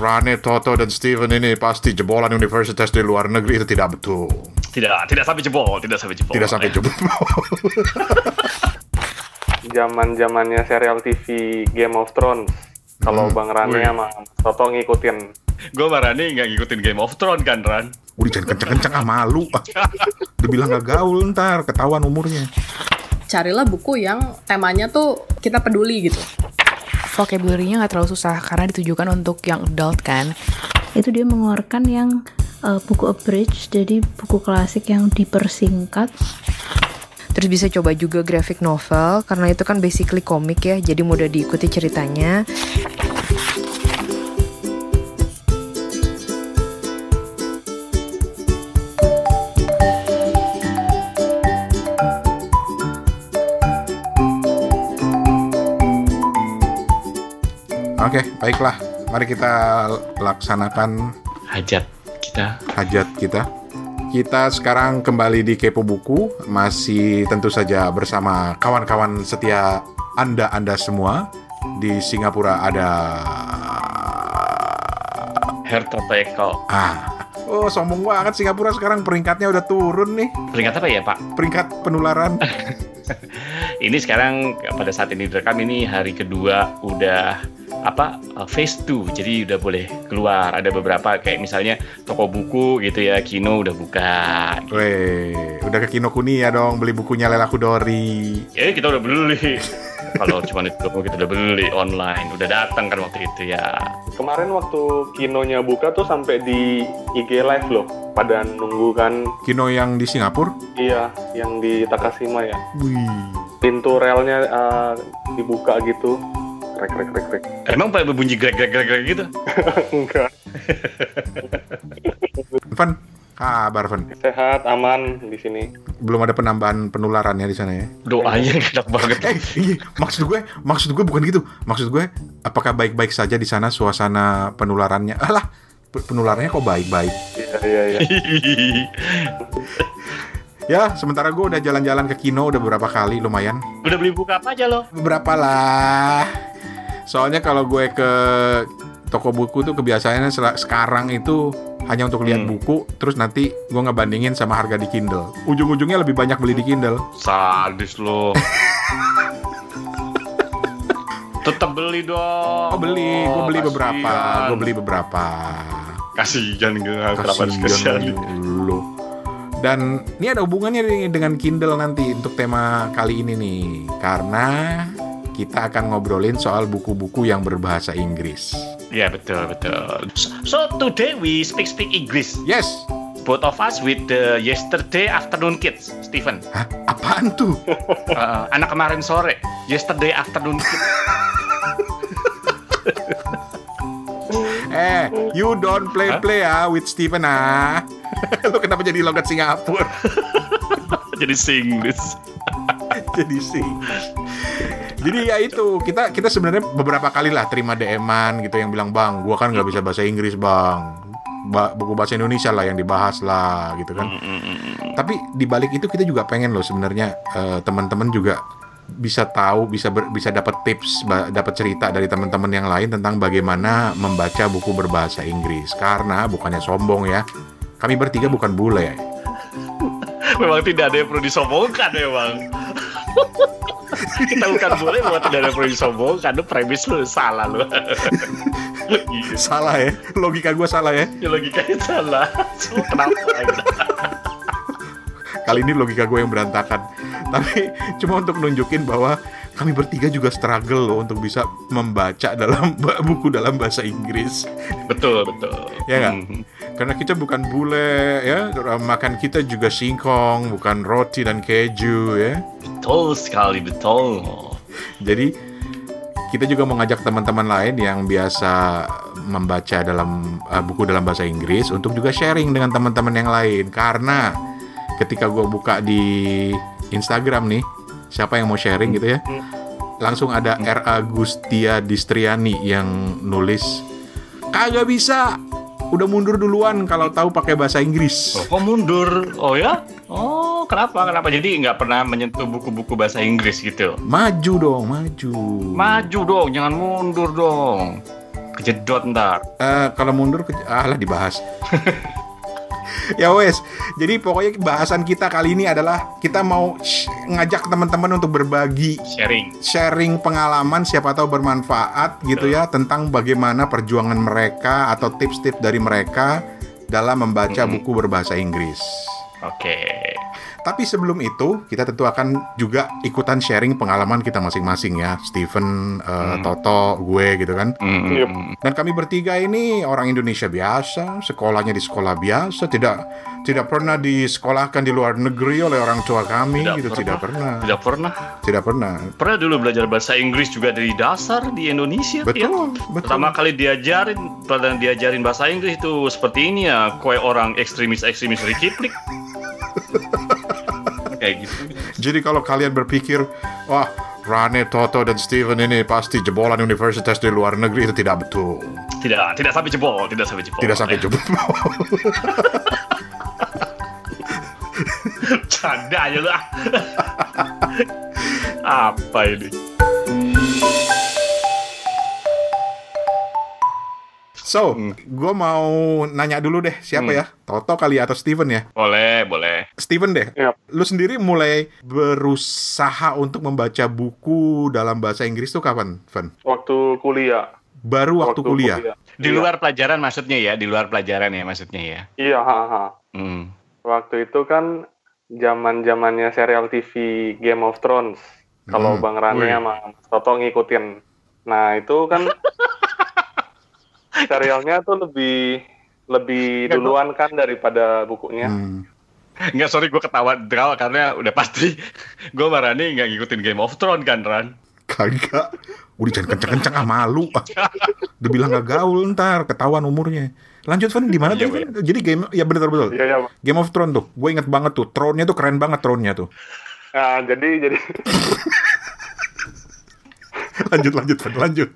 Rane, Toto, dan Steven ini pasti jebolan universitas di luar negeri itu tidak betul. Tidak, tidak sampai jebol, tidak sampai jebol. Tidak sampai Ya. jebol. Zaman zamannya serial TV Game of Thrones. Kalau Hmm. Bang Rane Wih. sama Toto ngikutin. Gue marah nih nggak ngikutin Game of Thrones kan, Ran? Udah jangan kenceng-kenceng ah malu. Ah. Dibilang gak gaul ntar ketahuan umurnya. Carilah buku yang temanya tuh kita peduli gitu. Vocabulary-nya nggak terlalu susah karena ditujukan untuk yang adult kan. itu dia mengeluarkan yang uh, buku abridged jadi buku klasik yang dipersingkat Terus bisa coba juga graphic novel karena itu kan basically komik ya, jadi mudah diikuti ceritanya. Oke, baiklah. Mari kita laksanakan Hajat kita. hajat kita. Kita sekarang kembali di Kepo Buku, masih tentu saja bersama kawan-kawan setia Anda-Anda semua. Di Singapura ada Herta Eko. ah. Oh, sombong banget Singapura sekarang peringkatnya udah turun nih. Peringkat apa ya, Pak? Peringkat penularan. Ini sekarang pada saat ini direkam ini hari kedua udah apa uh, phase 2 jadi udah boleh keluar ada beberapa kayak misalnya toko buku gitu ya Kino udah buka Weh, udah ke Kinokuniya dong beli bukunya Lela Kudori. ya kita udah beli kalau cuma itu kita udah beli online udah datang kan waktu itu ya Kemarin waktu kinonya buka tuh sampai di IG live loh. Pada nunggu kan, Kino yang di Singapura. iya, yang di Takashima ya. Wih. Pintu relnya uh, dibuka gitu. Rek, rek, rek, rek. emang pak berbunyi grek grek grek grek gitu Enggak. Van, kabar Van. Sehat, aman di sini. Belum ada penambahan penularannya di sana ya? doanya enak banget Eh, iya, maksud gue, maksud gue bukan gitu. Maksud gue, apakah baik-baik saja di sana suasana penularannya? Alah, pe- penularannya kok baik-baik. Iya, iya, iya. Ya, sementara gue udah jalan-jalan ke Kino udah beberapa kali, lumayan. udah beli buku apa aja lo Beberapa lah. Soalnya kalau gue ke toko buku tuh kebiasaannya sekarang itu hanya untuk lihat Hmm. buku, terus nanti gue ngebandingin sama harga di Kindle. Ujung-ujungnya lebih banyak beli di Kindle. sadis lo tetap beli dong Oh beli, gue beli beberapa, kasihan. gue beli beberapa. kasihan gue kenapa Kasihan lu. Dan ini ada hubungannya dengan Kindle nanti untuk tema kali ini nih. Karena kita akan ngobrolin soal buku-buku yang berbahasa Inggris. Ya betul betul. So today we speak speak English. Yes. Both of us with the yesterday afternoon kids, Stephen. Hah? Apaan tuh? Uh, anak kemarin sore, yesterday afternoon kids. eh, you don't play-play ah with Steven ah. Lu kenapa jadi logat Singapura? Jadi Singlish. jadi sih. Jadi ya itu kita kita sebenarnya beberapa kali lah terima DM-an gitu yang bilang bang, gua kan nggak bisa bahasa Inggris bang, Ba- buku bahasa Indonesia lah yang dibahas lah gitu kan. Tapi di balik itu kita juga pengen loh sebenarnya eh, teman-teman juga bisa tahu, bisa ber- bisa dapat tips, dapat cerita dari teman-teman yang lain tentang bagaimana membaca buku berbahasa Inggris. Karena bukannya sombong ya, kami bertiga bukan bule. Memang tidak ada yang perlu disombongkan memang. Kita bukan boleh memang tidak ada yang perlu disombongkan. Lu premis lu salah lu. Salah ya, logika gue salah ya. ya logikanya salah. Kenapa? Kali ini logika gue yang berantakan. Tapi cuma untuk nunjukin bahwa kami bertiga juga struggle loh untuk bisa membaca dalam buku dalam bahasa Inggris. betul betul. Ya nggak? Hmm. Karena kita bukan bule ya, makan kita juga singkong, bukan roti dan keju ya. Betul sekali betul. Jadi kita juga mengajak teman-teman lain yang biasa membaca dalam uh, buku dalam bahasa Inggris untuk juga sharing dengan teman-teman yang lain karena ketika gue buka di Instagram nih siapa yang mau sharing gitu ya langsung ada R. Agustia Distriani yang nulis kagak bisa udah mundur duluan kalau tahu pakai bahasa Inggris Oh, kok mundur? Oh ya? Oh, kenapa? Kenapa? Jadi nggak pernah menyentuh buku-buku bahasa Inggris gitu? maju dong maju Maju dong, jangan mundur dong. kejedot ntar. Eh, kalau mundur ke ah lah dibahas. ya wes. Jadi pokoknya bahasan kita kali ini adalah kita mau ngajak teman-teman untuk berbagi Sharing. sharing pengalaman siapa tahu bermanfaat gitu ya tentang bagaimana perjuangan mereka atau tips-tips dari mereka dalam membaca Mm-mm. buku berbahasa Inggris. Oke. Tapi sebelum itu, kita tentu akan juga ikutan sharing pengalaman kita masing-masing ya. Steven, eh, Hmm. Toto, gue gitu kan. Mm, mm, Yep. mm. Dan kami bertiga ini orang Indonesia biasa, sekolahnya di sekolah biasa, tidak tidak pernah disekolahkan di luar negeri oleh orang tua kami Tidak gitu, pernah. tidak pernah. Tidak pernah. Tidak pernah. Pernah dulu belajar bahasa Inggris juga dari dasar di Indonesia. ya. Betul, betul. Pertama kali diajarin, pernah diajarin bahasa Inggris itu seperti ini ya, kue orang ekstremis-ekstremis Rikiplik. Kayak gitu. Jadi kalau kalian berpikir, wah Rane, Toto, dan Steven ini pasti jebolan universitas di luar negeri itu tidak betul. Tidak, tidak sampai jebol, tidak sampai jebol. Tidak sampai jebol. Canda aja lu ah. Apa ini? So, Hmm. gue mau nanya dulu deh, siapa ya? Toto kali atau Steven ya? Boleh, boleh. Steven deh. Yap. Lu sendiri mulai berusaha untuk membaca buku dalam bahasa Inggris tuh kapan, Van? Waktu kuliah. Baru waktu, kuliah. Di Iya. luar pelajaran maksudnya ya, di luar pelajaran ya maksudnya ya. Iya, ha, ha. Hmm. Waktu itu kan zaman zamannya serial TV Game of Thrones. Kalau Hmm. Bang Rani Wih. sama Mas Toto ngikutin. Nah itu kan serialnya tuh lebih lebih duluan kan daripada bukunya. Hmm. Nggak, sorry gue ketawa draw karena udah pasti gue marani nggak ngikutin Game of Thrones kan, Ran. Kagak. Udah jangan kenceng-kenceng ah malu. ah. Udah bilang gak gaul ntar ketahuan umurnya. Lanjut Van gimana Iya, tuh Van? Jadi game ya bener betul. Iya ya. Game of Thrones tuh. Gue inget banget tuh. Throne-nya tuh keren banget throne-nya tuh. Nah, jadi jadi Lanjut lanjut Van, lanjut.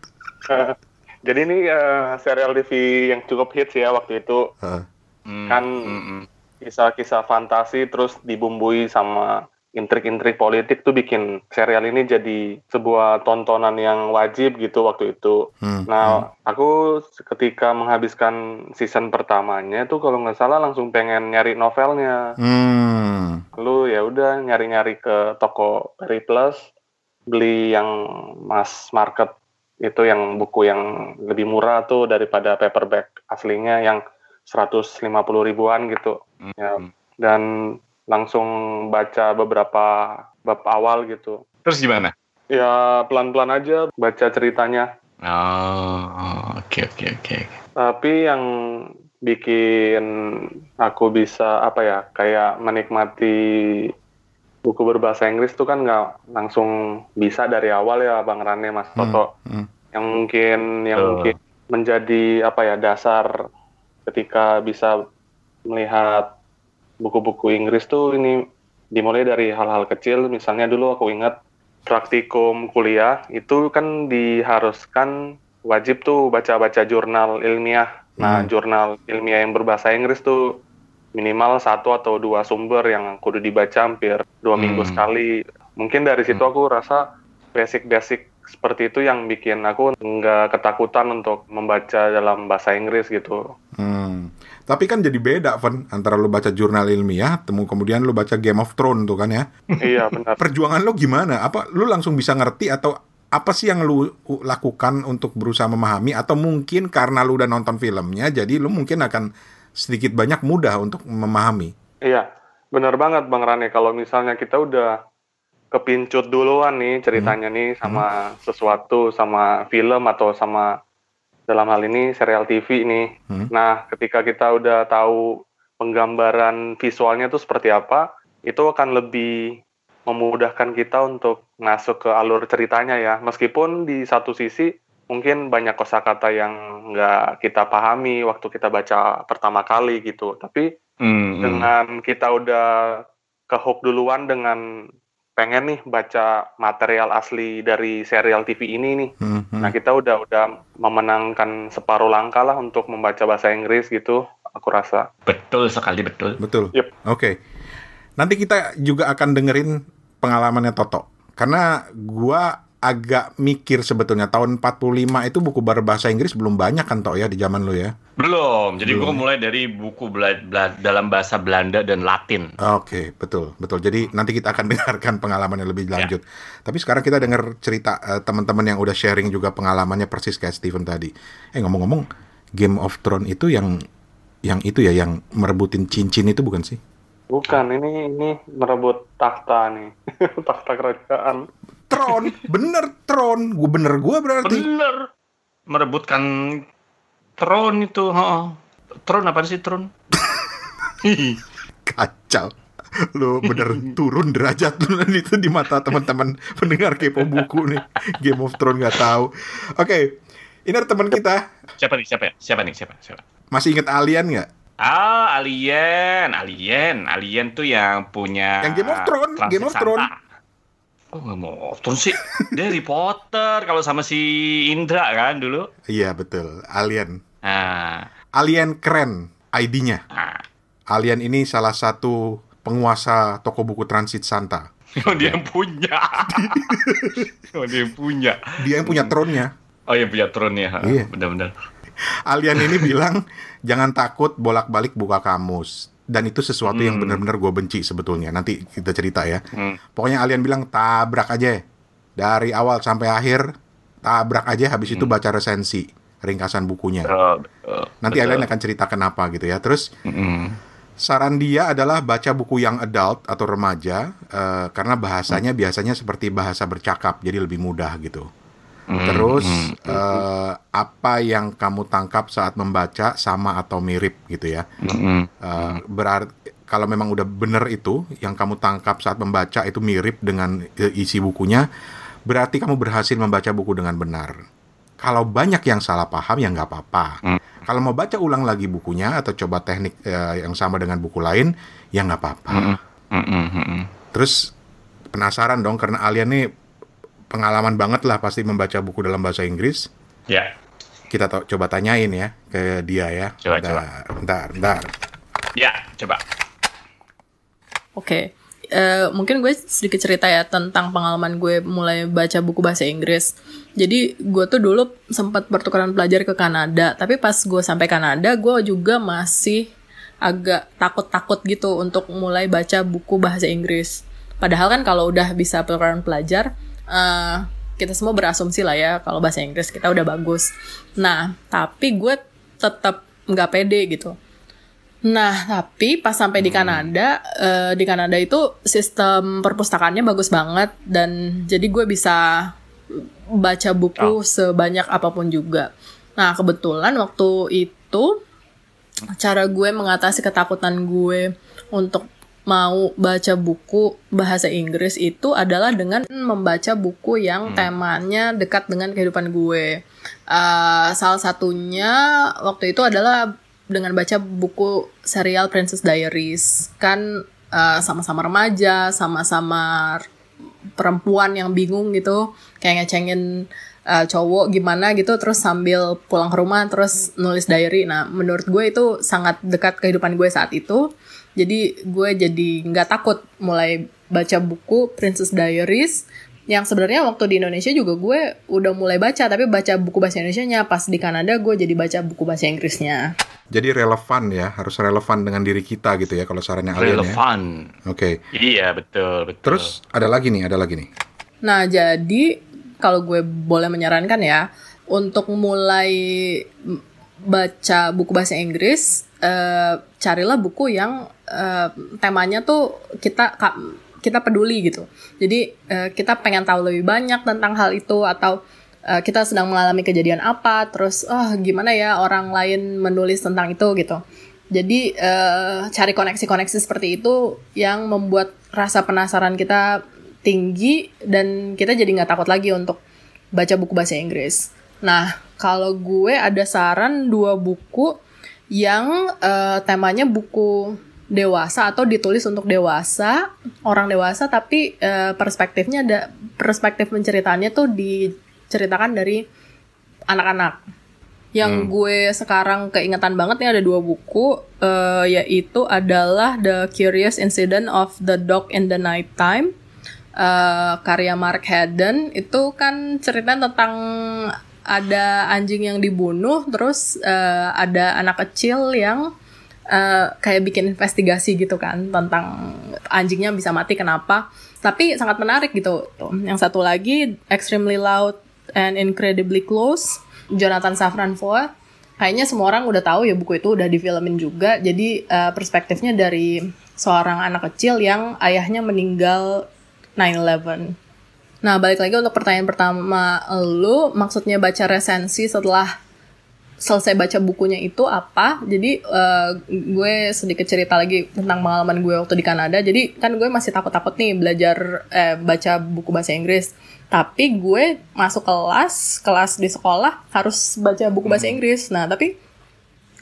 jadi ini eh, serial TV yang cukup hits ya waktu itu. Ah. Hmm, Kan hmm, hmm. Kisah-kisah fantasi terus dibumbui sama intrik-intrik politik tuh bikin serial ini jadi sebuah tontonan yang wajib gitu waktu itu. Hmm. Nah, aku ketika menghabiskan season pertamanya tuh kalau nggak salah langsung pengen nyari novelnya. Hmm. Lu ya udah nyari-nyari ke toko Periplus, beli yang mass market itu yang buku yang lebih murah tuh daripada paperback aslinya yang 150 ribuan gitu. Ya, Hmm. dan langsung baca beberapa bab awal gitu. Terus gimana? Ya pelan-pelan aja baca ceritanya. Oh, oke oke oke. Tapi yang bikin aku bisa apa ya kayak menikmati buku berbahasa Inggris tuh kan nggak langsung bisa dari awal ya Bang Rane Mas Toto. Hmm. Yang mungkin yang Betul. mungkin menjadi apa ya dasar ketika bisa melihat buku-buku Inggris tuh ini dimulai dari hal-hal kecil. Misalnya dulu aku ingat praktikum kuliah itu kan diharuskan wajib tuh baca-baca jurnal ilmiah. Nah, Hmm. jurnal ilmiah yang berbahasa Inggris tuh minimal satu atau dua sumber yang kudu dibaca hampir dua minggu Hmm. sekali. Mungkin dari situ aku rasa basic-basic seperti itu yang bikin aku nggak ketakutan untuk membaca dalam bahasa Inggris gitu. Hmm. Tapi kan jadi beda, Van, antara lu baca jurnal ilmiah, temu kemudian lu baca Game of Thrones tuh kan ya. iya benar. Perjuangan lu gimana? Apa lu langsung bisa ngerti atau apa sih yang lu lakukan untuk berusaha memahami atau mungkin karena lu udah nonton filmnya jadi lu mungkin akan sedikit banyak mudah untuk memahami. Iya, benar banget Bang Rane. Kalau misalnya kita udah kepincut duluan nih ceritanya nih sama sesuatu, sama film atau sama dalam hal ini serial TV nih. Hmm. Nah, ketika kita udah tahu penggambaran visualnya tuh seperti apa, itu akan lebih memudahkan kita untuk masuk ke alur ceritanya ya. Meskipun di satu sisi mungkin banyak kosakata yang nggak kita pahami waktu kita baca pertama kali gitu. Tapi Hmm, hmm. dengan kita udah ke hook duluan dengan pengen nih baca material asli dari serial TV ini nih. Hmm, hmm. Nah kita udah udah memenangkan separuh langkah lah untuk membaca bahasa Inggris gitu. Aku rasa. Betul sekali betul. Betul. Yep. Oke. Nanti kita juga akan dengerin pengalamannya Toto. Karena gua agak mikir sebetulnya tahun 45 itu buku berbahasa Inggris belum banyak kan toh ya di zaman lu ya. Belum. Jadi gue mulai dari buku bela- bela- dalam bahasa Belanda dan Latin. Oke, betul, betul. Jadi nanti kita akan dengarkan pengalaman yang lebih lanjut. Tapi sekarang kita dengar cerita eh, teman-teman yang udah sharing juga pengalamannya persis kayak Steven tadi. Eh ngomong-ngomong, Game of Thrones itu yang yang itu ya yang merebutin cincin itu bukan sih? Bukan, ini ini merebut takhta nih. takhta kerajaan. Tron, bener Tron. Gue bener gue berarti. Bener. Merebutkan tron itu. heeh. Tron apa sih tron? Kacau. Lu bener turun derajat lu nanti itu di mata teman-teman pendengar kepo buku nih. Game of Thrones nggak tahu. Oke, ini ada teman kita. siapa nih? Siapa ya? Siapa nih? Siapa? Siapa? Masih inget Alien nggak? Ah, Alien, Alien, Alien tuh yang punya Yang Game of Thrones, Game of. Thrones. Oh, Game of Thrones sih. Dia Harry Potter kalau sama si Indra kan dulu. Iya betul, Alien. Nah, Alien keren ID-nya. nah. Alien ini salah satu penguasa toko buku Transit Santa. Oh, dia yang punya. oh, dia yang punya. Dia yang punya throne-nya. Oh, yang punya throne ya. Iya. Benar-benar. Alien ini bilang jangan takut bolak-balik buka kamus. Dan itu sesuatu yang Hmm. benar-benar gue benci sebetulnya. Nanti kita cerita ya. Hmm. Pokoknya Alien bilang tabrak aja. Dari awal sampai akhir tabrak aja. Habis itu baca resensi ringkasan bukunya. Oh, betul. Nanti Betul. Alien akan cerita kenapa gitu ya. Terus Mm-mm. Saran dia adalah baca buku yang adult atau remaja eh, karena bahasanya biasanya seperti bahasa bercakap jadi lebih mudah gitu. Mm, Terus mm, eh, apa yang kamu tangkap saat membaca sama atau mirip gitu ya. mm-mm. Eh, berarti kalau memang udah bener itu yang kamu tangkap saat membaca itu mirip dengan eh, isi bukunya, berarti kamu berhasil membaca buku dengan benar. Kalau banyak yang salah paham ya nggak apa-apa. Hmm. Kalau mau baca ulang lagi bukunya atau coba teknik eh, yang sama dengan buku lain ya nggak apa-apa. Terus penasaran dong karena Alia nih pengalaman banget lah pasti membaca buku dalam bahasa Inggris. Ya, Kita to- coba tanyain ya ke dia ya. Coba, bentar, coba. bentar, bentar. ya, coba. Oke, Eh, mungkin gue sedikit cerita ya tentang pengalaman gue mulai baca buku bahasa Inggris. Jadi gue tuh dulu sempat pertukaran pelajar ke Kanada, tapi pas gue sampai Kanada, gue juga masih agak takut-takut gitu untuk mulai baca buku bahasa Inggris. Padahal kan kalau udah bisa pertukaran pelajar, eh, kita semua berasumsi lah ya kalau bahasa Inggris kita udah bagus. Nah, tapi gue tetap nggak pede gitu. Nah, tapi pas sampai di Kanada, eh, di Kanada itu sistem perpustakaannya bagus banget dan jadi gue bisa baca buku sebanyak apa pun juga. Nah, kebetulan waktu itu cara gue mengatasi ketakutan gue untuk mau baca buku bahasa Inggris itu adalah dengan membaca buku yang temanya dekat dengan kehidupan gue. Eh, salah satunya waktu itu adalah dengan baca buku serial Princess Diaries. Kan eh, sama-sama remaja, sama-sama perempuan yang bingung gitu kayak ngecengin uh, cowok gimana gitu terus sambil pulang ke rumah terus nulis diary nah menurut gue itu sangat dekat kehidupan gue saat itu jadi gue jadi nggak takut mulai baca buku Princess Diaries yang sebenarnya waktu di Indonesia juga gue udah mulai baca tapi baca buku bahasa Indonesia-nya pas di Kanada gue jadi baca buku bahasa Inggrisnya Jadi relevan ya, harus relevan dengan diri kita gitu ya kalau sarannya Alien ya. Relevan. Oke. Iya, betul, betul. Terus ada lagi nih, ada lagi nih. Nah, jadi kalau gue boleh menyarankan ya, untuk mulai m- baca buku bahasa Inggris, eh, carilah buku yang eh, temanya tuh kita kita peduli gitu. Jadi eh, kita pengen tahu lebih banyak tentang hal itu atau eh, kita sedang mengalami kejadian apa, terus ah gimana ya orang lain menulis tentang itu gitu. Jadi eh, cari koneksi-koneksi seperti itu yang membuat rasa penasaran kita tinggi dan kita jadi nggak takut lagi untuk baca buku bahasa Inggris. Nah, kalau gue ada saran dua buku yang eh, temanya buku dewasa atau ditulis untuk dewasa, orang dewasa tapi eh, perspektifnya ada perspektif menceritakannya tuh diceritakan dari anak-anak. Yang gue sekarang keingetan banget nih ada dua buku eh, yaitu adalah The Curious Incident of the Dog in the Night Time eh, karya Mark Haddon itu kan ceritanya tentang ada anjing yang dibunuh terus eh, ada anak kecil yang eh, kayak bikin investigasi gitu kan tentang anjingnya bisa mati kenapa. Tapi sangat menarik gitu. Yang satu lagi extremely loud and incredibly close Jonathan Safran Foer. Kayaknya semua orang udah tahu ya buku itu udah difilmin juga. Jadi eh, perspektifnya dari seorang anak kecil yang ayahnya meninggal 9/11 Nah, balik lagi untuk pertanyaan pertama lu, maksudnya baca resensi setelah selesai baca bukunya itu apa? Jadi eh, gue sedikit cerita lagi tentang pengalaman gue waktu di Kanada. Jadi kan gue masih takut-takut nih belajar eh, baca buku bahasa Inggris. Tapi gue masuk kelas, kelas di sekolah harus baca buku bahasa Inggris. Nah, tapi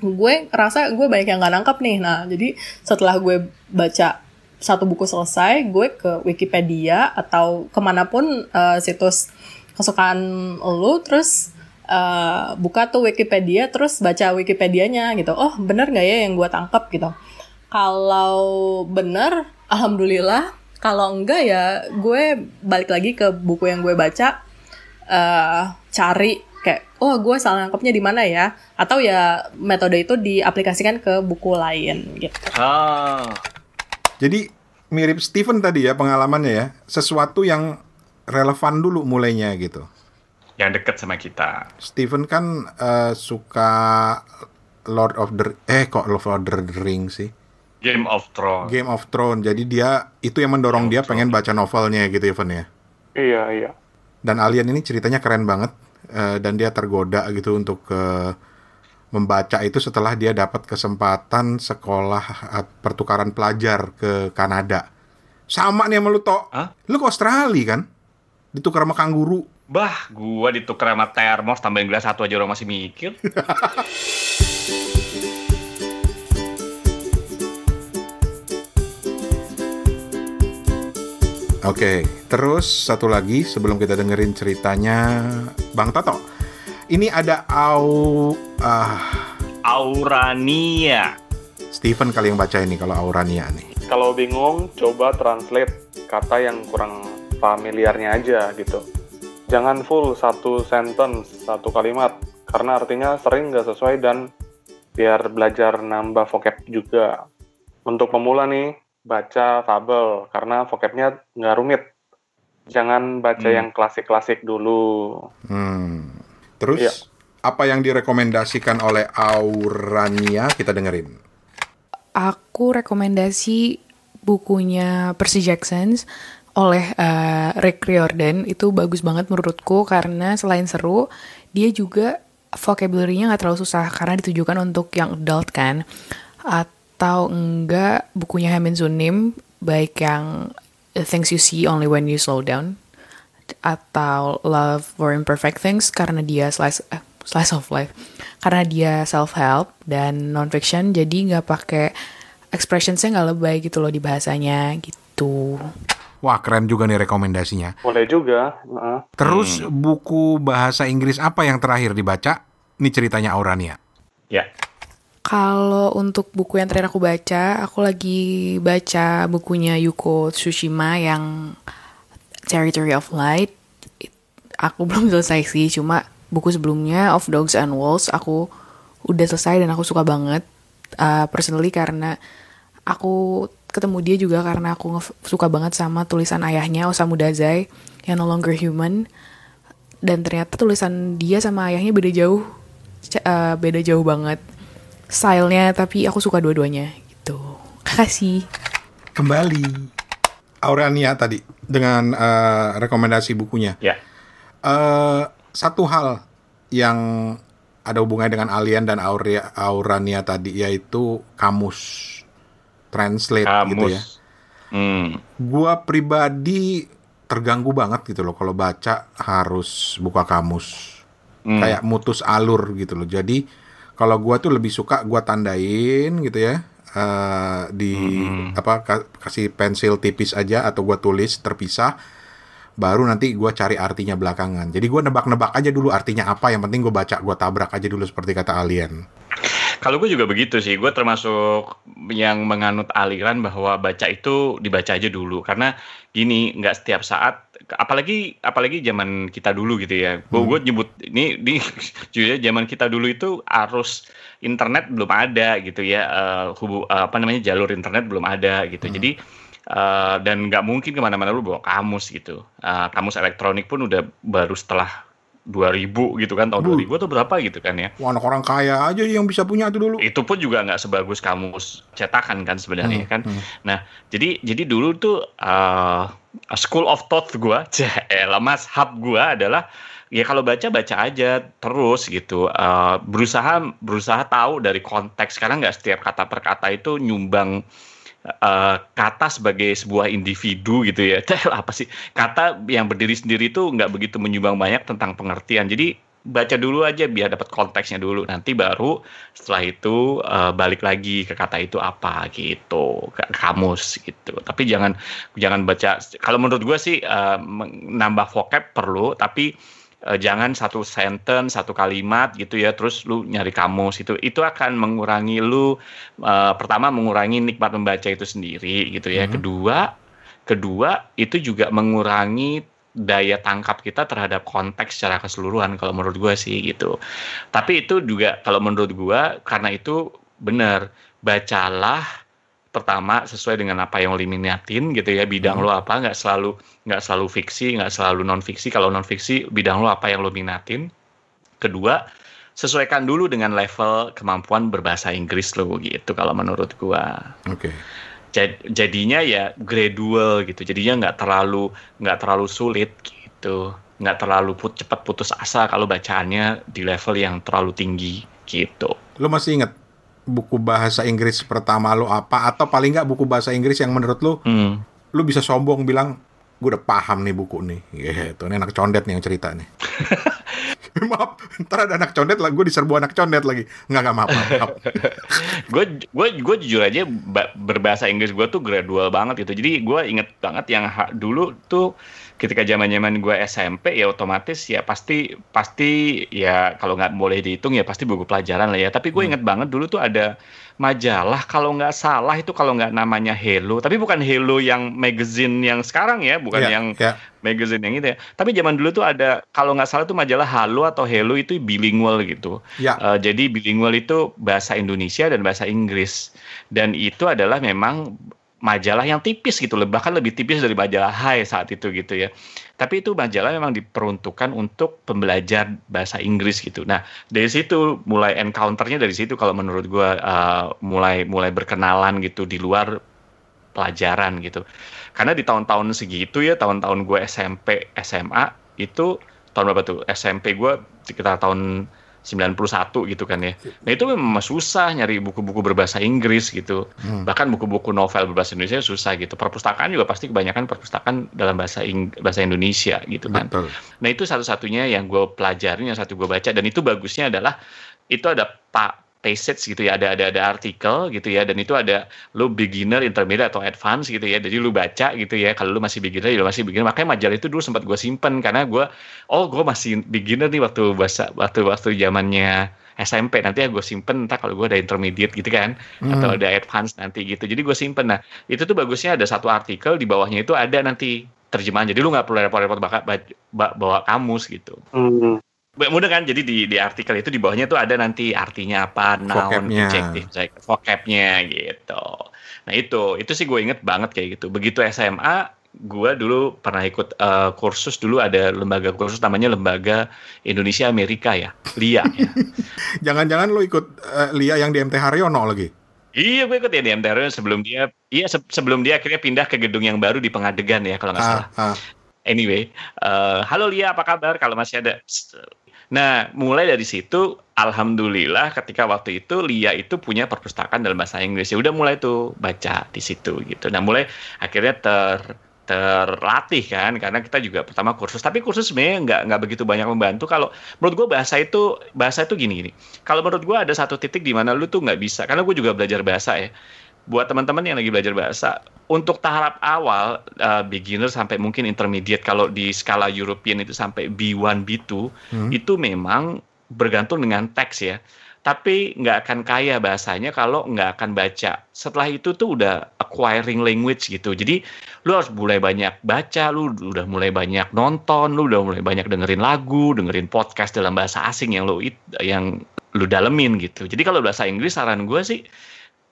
gue rasa gue banyak yang nggak nangkep nih. Nah, jadi setelah gue baca satu buku selesai, gue ke Wikipedia atau ke mana pun eh, situs kesukaan lu, terus eh, buka tuh Wikipedia, terus baca Wikipedianya gitu. Oh, bener nggak ya yang gue tangkep gitu. Kalau bener, alhamdulillah. Kalau enggak ya, gue balik lagi ke buku yang gue baca, eh cari kayak oh gue salah nangkepnya di mana ya atau ya metode itu diaplikasikan ke buku lain gitu Ah, Jadi mirip Steven tadi ya pengalamannya ya. Sesuatu yang relevan dulu mulainya gitu. yang deket sama kita. Steven kan eh, suka Lord of the eh kok Lord of the Ring sih? Game of Thrones. Game of Thrones. Jadi dia itu yang mendorong Game dia pengen baca novelnya gitu Evan ya. Iya, iya. Dan Alien ini ceritanya keren banget eh, dan dia tergoda gitu untuk eh, membaca itu setelah dia dapat kesempatan sekolah eh, pertukaran pelajar ke Kanada. Sama nih sama lu Tok. Lu ke Australia kan? Ditukar sama kanguru. Bah, gua ditukar sama termos tambahin gelas satu aja orang masih mikir. Oke, terus satu lagi sebelum kita dengerin ceritanya Bang Toto. Ini ada Au ah Aurania. Steven kali yang baca ini kalau Aurania nih. Kalau bingung, coba translate kata yang kurang familiarnya aja gitu. Jangan full satu sentence, satu kalimat, karena artinya sering nggak sesuai dan biar belajar nambah vocab juga. Untuk pemula nih, baca fabel, karena vocabnya nggak rumit. Jangan baca Hmm. yang klasik-klasik dulu. Hmm. Terus Iya. apa yang direkomendasikan oleh Aurania kita dengerin. Aku rekomendasi bukunya Percy Jackson oleh eh, Rick Riordan itu bagus banget menurutku karena selain seru dia juga vocabulary-nya nggak terlalu susah karena ditujukan untuk yang adult kan atau enggak bukunya Hamin Sunim baik yang Things You See Only When You Slow Down atau Love for Imperfect Things karena dia slice eh, slice of life karena dia self help dan non fiction jadi nggak pakai expressionsnya nggak lebay gitu loh di bahasanya gitu Wah, keren juga nih rekomendasinya. Boleh juga. heeh. Terus buku bahasa Inggris apa yang terakhir dibaca? Ini ceritanya Aurania. Ya. kalau untuk buku yang terakhir aku baca aku lagi baca bukunya Yuko Tsushima yang Territory of Light aku belum selesai sih cuma buku sebelumnya Of Dogs and Wolves aku udah selesai dan aku suka banget uh, personally karena aku ketemu dia juga karena aku suka banget sama tulisan ayahnya Osamu Dazai yang No Longer Human. Dan ternyata tulisan dia sama ayahnya beda jauh uh, beda jauh banget stylenya tapi aku suka dua-duanya gitu. Kasih Kembali. Aurania tadi dengan eh, rekomendasi bukunya. Ya. eh satu hal yang ada hubungannya dengan alien dan Aurea, Aurania tadi yaitu kamus translate gitu Kamus. ya. Hmm. Gua pribadi terganggu banget gitu loh kalau baca harus buka kamus. Hmm. Kayak mutus alur gitu loh. Jadi kalau gua tuh lebih suka gua tandain gitu ya. Eh, di apa ka- kasih pensil tipis aja atau gua tulis terpisah baru nanti gua cari artinya belakangan. Jadi gua nebak-nebak aja dulu artinya apa. Yang penting gue baca, gua tabrak aja dulu seperti kata alien. Kalau gue juga begitu sih, gue termasuk yang menganut aliran bahwa baca itu dibaca aja dulu karena gini nggak setiap saat, apalagi apalagi zaman kita dulu gitu ya. Gue gue nyebut ini di jujur zaman kita dulu itu arus internet belum ada gitu ya, eh, hubu eh, apa namanya jalur internet belum ada gitu. Jadi eh, dan nggak mungkin ke mana-mana lu bawa kamus gitu. Eh, kamus elektronik pun udah baru setelah 2000 gitu kan tahun Bu. 2000 atau berapa gitu kan ya. Wah, anak orang kaya aja yang bisa punya itu dulu. itu pun juga nggak sebagus kamus cetakan kan sebenarnya Hmm, kan. hmm. Nah, jadi jadi dulu tuh uh, school of thought gua, elah mas hub gua adalah ya kalau baca baca aja terus gitu. Uh, berusaha berusaha tahu dari konteks karena nggak setiap kata per kata itu nyumbang uh, kata sebagai sebuah individu gitu ya. apa sih kata yang berdiri sendiri itu nggak begitu menyumbang banyak tentang pengertian. Jadi baca dulu aja biar dapat konteksnya dulu. Nanti baru setelah itu uh, balik lagi ke kata itu apa gitu, ke kamus gitu. Tapi jangan jangan baca. Kalau menurut gue sih uh, nambah vocab perlu, tapi uh, jangan satu sentence satu kalimat gitu ya terus lu nyari kamus. Itu itu akan mengurangi lu uh, pertama mengurangi nikmat membaca itu sendiri gitu ya. Mhm. kedua kedua itu juga mengurangi daya tangkap kita terhadap konteks secara keseluruhan kalau menurut gua sih gitu. Tapi itu juga kalau menurut gua karena itu benar bacalah pertama sesuai dengan apa yang lo minatin gitu ya bidang lo apa nggak selalu nggak selalu fiksi nggak selalu non fiksi kalau non fiksi bidang lo apa yang lo minatin. Kedua sesuaikan dulu dengan level kemampuan berbahasa Inggris lo gitu kalau menurut gua. Oke. Jad- jadinya ya gradual gitu jadinya nggak terlalu nggak terlalu sulit gitu. Nggak terlalu put, cepat putus asa kalau bacaannya di level yang terlalu tinggi gitu. Lo masih inget buku bahasa Inggris pertama lo apa atau paling nggak buku bahasa Inggris yang menurut lo hmm. lu bisa sombong bilang gue udah paham nih buku nih gitu. Ini anak condet nih yang cerita nih. Maaf ntar ada anak condet lah gue diserbu anak condet lagi. Nggak nggak maaf maaf, gue gue gue jujur aja ba- berbahasa Inggris gue tuh gradual banget gitu. Jadi gue inget banget yang dulu tuh ketika zaman zaman gue SMP ya otomatis ya pasti pasti ya kalau nggak boleh dihitung ya pasti buku pelajaran lah ya. Tapi gue inget banget dulu tuh ada majalah kalau nggak salah itu kalau nggak namanya Hello tapi bukan Hello yang magazine yang sekarang ya bukan Ya, yang ya. magazine yang itu ya. Tapi zaman dulu tuh ada kalau nggak salah tuh majalah Halo atau Hello itu bilingual gitu. Ya Eh, jadi bilingual itu bahasa Indonesia dan bahasa Inggris. Dan itu adalah memang majalah yang tipis gitu, loh, bahkan lebih tipis dari majalah Hai saat itu gitu ya. Tapi itu majalah memang diperuntukkan untuk pembelajar bahasa Inggris gitu. Nah dari situ mulai encounternya dari situ kalau menurut gua eh, mulai mulai berkenalan gitu di luar pelajaran gitu. Karena di tahun-tahun segitu ya, tahun-tahun gue SMP, SMA itu tahun berapa tuh? SMP gue sekitar tahun 91 gitu kan ya. Nah itu memang susah nyari buku-buku berbahasa Inggris gitu. Hmm. Bahkan buku-buku novel berbahasa Indonesia susah gitu. Perpustakaan juga pasti kebanyakan perpustakaan dalam bahasa Ing bahasa Indonesia gitu kan. betul Nah itu satu-satunya yang gue pelajarin, yang satu gue baca dan itu bagusnya adalah itu ada pak passage gitu ya, ada ada ada artikel gitu ya, dan itu ada lu beginner, intermediate atau advance gitu ya, jadi lu baca gitu ya, kalau lu masih beginner, ya lu masih beginner, makanya majalah itu dulu sempat gue simpen karena gue, oh gue masih beginner nih waktu bahasa waktu waktu zamannya SMP nanti ya gue simpen entah kalau gue ada intermediate gitu kan atau ada advance nanti gitu jadi gue simpen. Nah itu tuh bagusnya ada satu artikel di bawahnya itu ada nanti terjemahan jadi lu nggak perlu repot-repot bawa kamus gitu. Hmm. Mudah kan jadi di, di artikel itu di bawahnya tuh ada nanti artinya apa noun adjective vocabnya gitu nah itu itu sih gue inget banget kayak gitu begitu SMA gue dulu pernah ikut eh, kursus dulu ada lembaga kursus namanya lembaga Indonesia Amerika ya LIA ya jangan-jangan lo ikut eh, Lia yang di MT Haryono lagi Iya gue ikut ya di MTR sebelum dia iya se- sebelum dia akhirnya pindah ke gedung yang baru di Pengadegan ya kalau nggak salah. ah, ah. Anyway, eh, halo Lia apa kabar kalau masih ada? Nah mulai dari situ alhamdulillah ketika waktu itu Lia itu punya perpustakaan dalam bahasa Inggris. Ya udah mulai tuh baca di situ gitu. Nah mulai akhirnya ter terlatih kan karena kita juga pertama kursus. Tapi kursus sebenarnya nggak nggak begitu banyak membantu. Kalau menurut gue bahasa itu bahasa itu gini gini. Kalau menurut gue ada satu titik di mana lu tuh nggak bisa karena gue juga belajar bahasa ya buat teman-teman yang lagi belajar bahasa untuk tahap awal uh, beginner sampai mungkin intermediate kalau di skala European itu sampai B1 B2 Hmm. itu memang bergantung dengan teks ya tapi nggak akan kaya bahasanya kalau nggak akan baca. Setelah itu tuh udah acquiring language gitu. Jadi lu harus mulai banyak baca, lu udah mulai banyak nonton, lu udah mulai banyak dengerin lagu, dengerin podcast dalam bahasa asing yang lu yang lu dalemin gitu. Jadi kalau bahasa Inggris saran gue sih